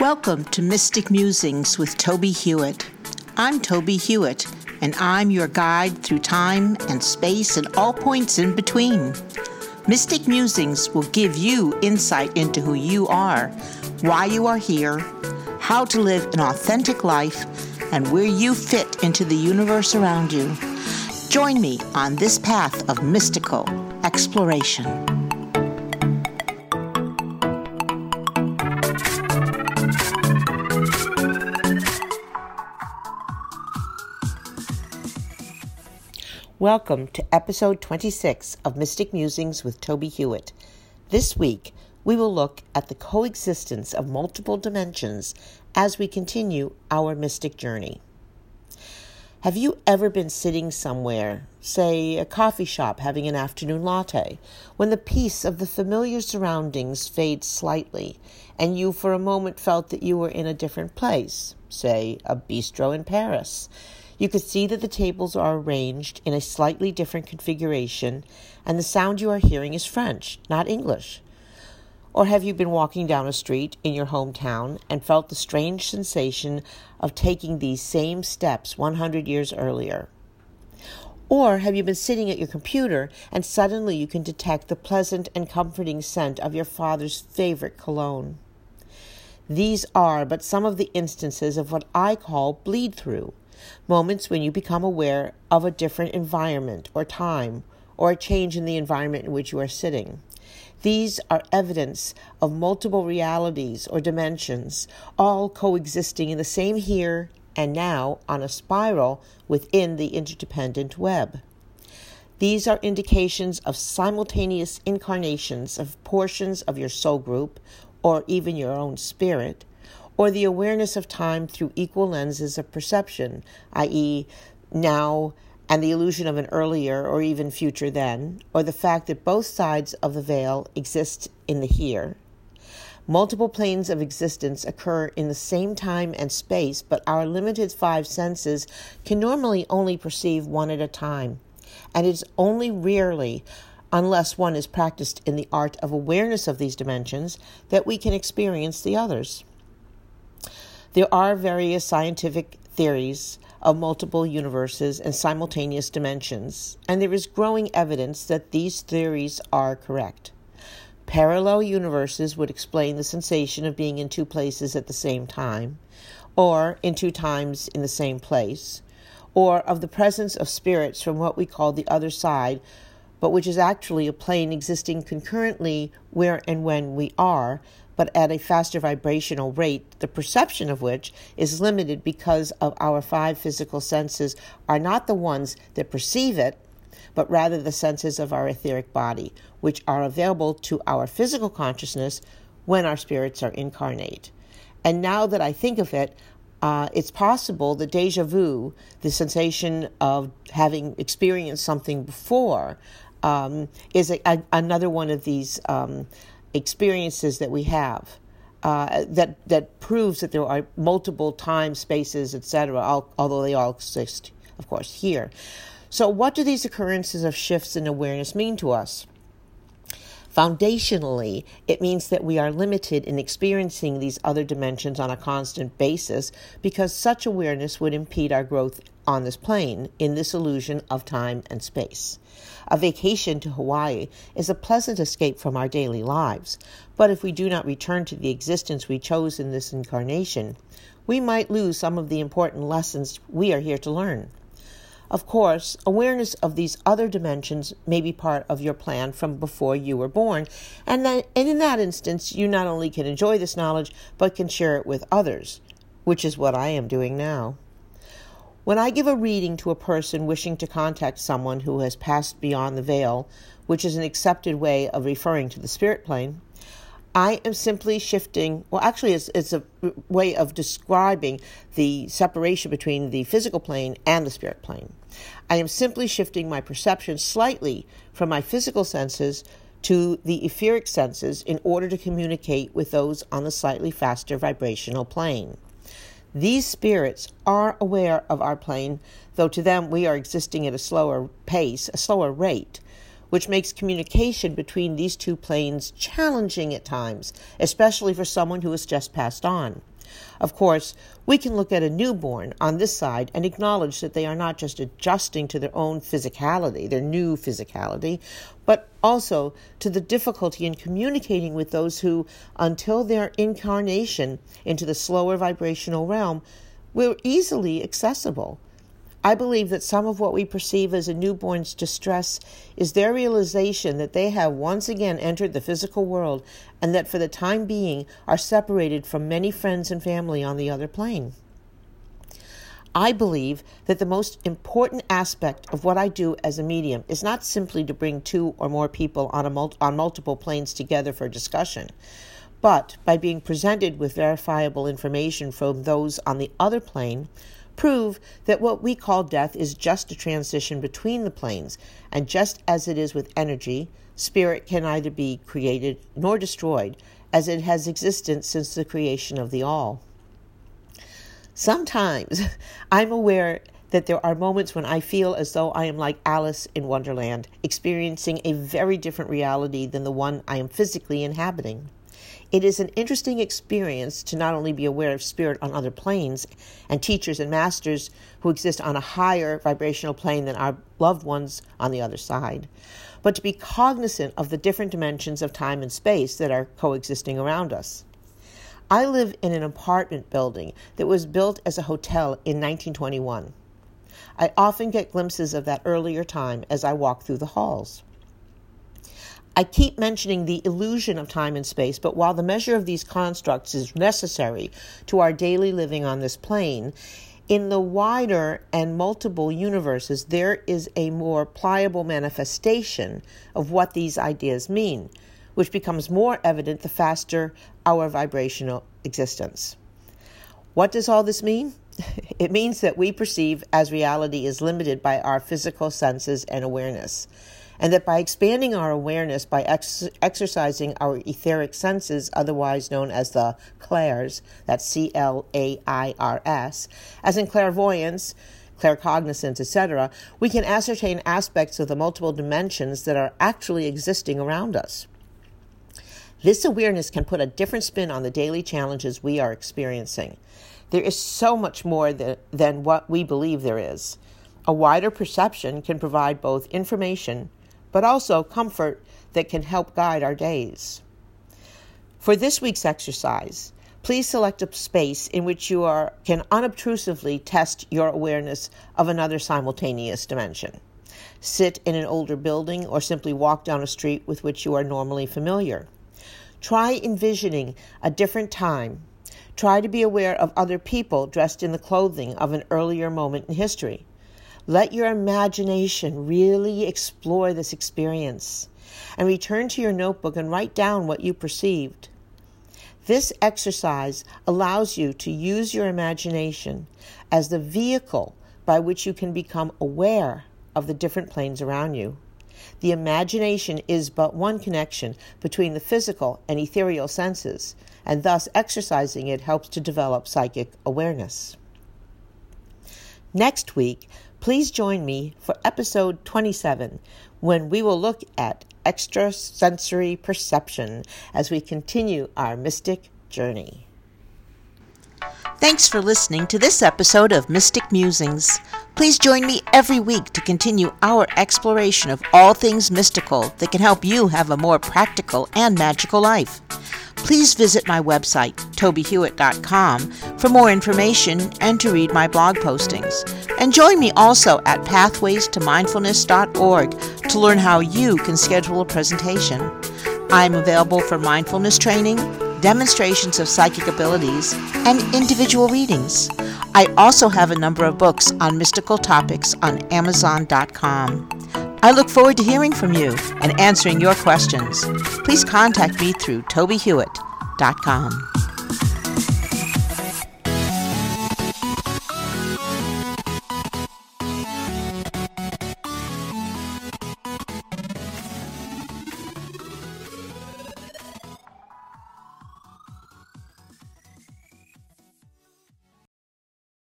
Welcome to Mystic Musings with Tobie Hewitt. I'm Tobie Hewitt, and I'm your guide through time and space and all points in between. Mystic Musings will give you insight into who you are, why you are here, how to live an authentic life, and where you fit into the universe around you. Join me on this path of mystical exploration. Welcome to episode 26 of Mystic Musings with Tobie Hewitt. This week, we will look at the coexistence of multiple dimensions as we continue our mystic journey. Have you ever been sitting somewhere, say a coffee shop having an afternoon latte, when the peace of the familiar surroundings fades slightly and you for a moment felt that you were in a different place, say a bistro in Paris? You could see that the tables are arranged in a slightly different configuration, and the sound you are hearing is French, not English. Or have you been walking down a street in your hometown and felt the strange sensation of taking these same steps 100 years earlier? Or have you been sitting at your computer and suddenly you can detect the pleasant and comforting scent of your father's favorite cologne? These are but some of the instances of what I call bleed through moments when you become aware of a different environment or time or a change in the environment in which you are sitting. These are evidence of multiple realities or dimensions, all coexisting in the same here and now on a spiral within the interdependent web. These are indications of simultaneous incarnations of portions of your soul group or even your own spirit or the awareness of time through equal lenses of perception, i.e., now and the illusion of an earlier or even future then, or the fact that both sides of the veil exist in the here. Multiple planes of existence occur in the same time and space, but our limited five senses can normally only perceive one at a time. And it is only rarely, unless one is practiced in the art of awareness of these dimensions, that we can experience the others. There are various scientific theories of multiple universes and simultaneous dimensions, and there is growing evidence that these theories are correct. Parallel universes would explain the sensation of being in two places at the same time, or in two times in the same place, or of the presence of spirits from what we call the other side, but which is actually a plane existing concurrently where and when we are, but at a faster vibrational rate, the perception of which is limited because of our five physical senses are not the ones that perceive it, but rather the senses of our etheric body, which are available to our physical consciousness when our spirits are incarnate. And now that I think of it, uh, it's possible the deja vu, the sensation of having experienced something before, um, is a, a, another one of these um, experiences that we have. Uh, that that proves that there are multiple time spaces, etc. Although they all exist, of course, here. So, what do these occurrences of shifts in awareness mean to us? Foundationally, it means that we are limited in experiencing these other dimensions on a constant basis because such awareness would impede our growth on this plane in this illusion of time and space. A vacation to Hawaii is a pleasant escape from our daily lives, but if we do not return to the existence we chose in this incarnation, we might lose some of the important lessons we are here to learn. Of course, awareness of these other dimensions may be part of your plan from before you were born, and, that, and in that instance, you not only can enjoy this knowledge, but can share it with others, which is what I am doing now. When I give a reading to a person wishing to contact someone who has passed beyond the veil, which is an accepted way of referring to the spirit plane, I am simply shifting, well, actually, it's, it's a way of describing the separation between the physical plane and the spirit plane. I am simply shifting my perception slightly from my physical senses to the etheric senses in order to communicate with those on the slightly faster vibrational plane. These spirits are aware of our plane, though to them we are existing at a slower pace, a slower rate. which makes communication between these two planes challenging at times, especially for someone who has just passed on. Of course, we can look at a newborn on this side and acknowledge that they are not just adjusting to their own physicality, their new physicality, but also to the difficulty in communicating with those who, until their incarnation into the slower vibrational realm, were easily accessible. I believe that some of what we perceive as a newborn's distress is their realization that they have once again entered the physical world and that for the time being are separated from many friends and family on the other plane. I believe that the most important aspect of what I do as a medium is not simply to bring two or more people on, mul- on multiple planes together for discussion, but by being presented with verifiable information from those on the other plane prove that what we call death is just a transition between the planes, and just as it is with energy, spirit can neither be created nor destroyed, as it has existed since the creation of the all. Sometimes I'm aware that there are moments when I feel as though I am like Alice in Wonderland, experiencing a very different reality than the one I am physically inhabiting. It is an interesting experience to not only be aware of spirit on other planes and teachers and masters who exist on a higher vibrational plane than our loved ones on the other side, but to be cognizant of the different dimensions of time and space that are coexisting around us. I live in an apartment building that was built as a hotel in 1921. I often get glimpses of that earlier time as I walk through the halls. I keep mentioning the illusion of time and space, but while the measure of these constructs is necessary to our daily living on this plane, in the wider and multiple universes, there is a more pliable manifestation of what these ideas mean, which becomes more evident the faster our vibrational existence. What does all this mean? It means that we perceive as reality is limited by our physical senses and awareness and that by expanding our awareness by ex- exercising our etheric senses, otherwise known as the clairs, that's C L A I R S, as in clairvoyance, claircognizance, etc., we can ascertain aspects of the multiple dimensions that are actually existing around us. This awareness can put a different spin on the daily challenges we are experiencing. There is so much more than, than what we believe there is. A wider perception can provide both information but also comfort that can help guide our days. For this week's exercise, please select a space in which you are, can unobtrusively test your awareness of another simultaneous dimension. Sit in an older building or simply walk down a street with which you are normally familiar. Try envisioning a different time. Try to be aware of other people dressed in the clothing of an earlier moment in history. Let your imagination really explore this experience and return to your notebook and write down what you perceived. This exercise allows you to use your imagination as the vehicle by which you can become aware of the different planes around you. The imagination is but one connection between the physical and ethereal senses, and thus exercising it helps to develop psychic awareness. Next week, Please join me for episode 27 when we will look at extrasensory perception as we continue our mystic journey. Thanks for listening to this episode of Mystic Musings. Please join me every week to continue our exploration of all things mystical that can help you have a more practical and magical life please visit my website, tobiehewitt.com, for more information and to read my blog postings. And join me also at pathwaystomindfulness.org to learn how you can schedule a presentation. I'm available for mindfulness training, demonstrations of psychic abilities, and individual readings. I also have a number of books on mystical topics on Amazon.com. I look forward to hearing from you and answering your questions. Please contact me through tobiehewitt.com.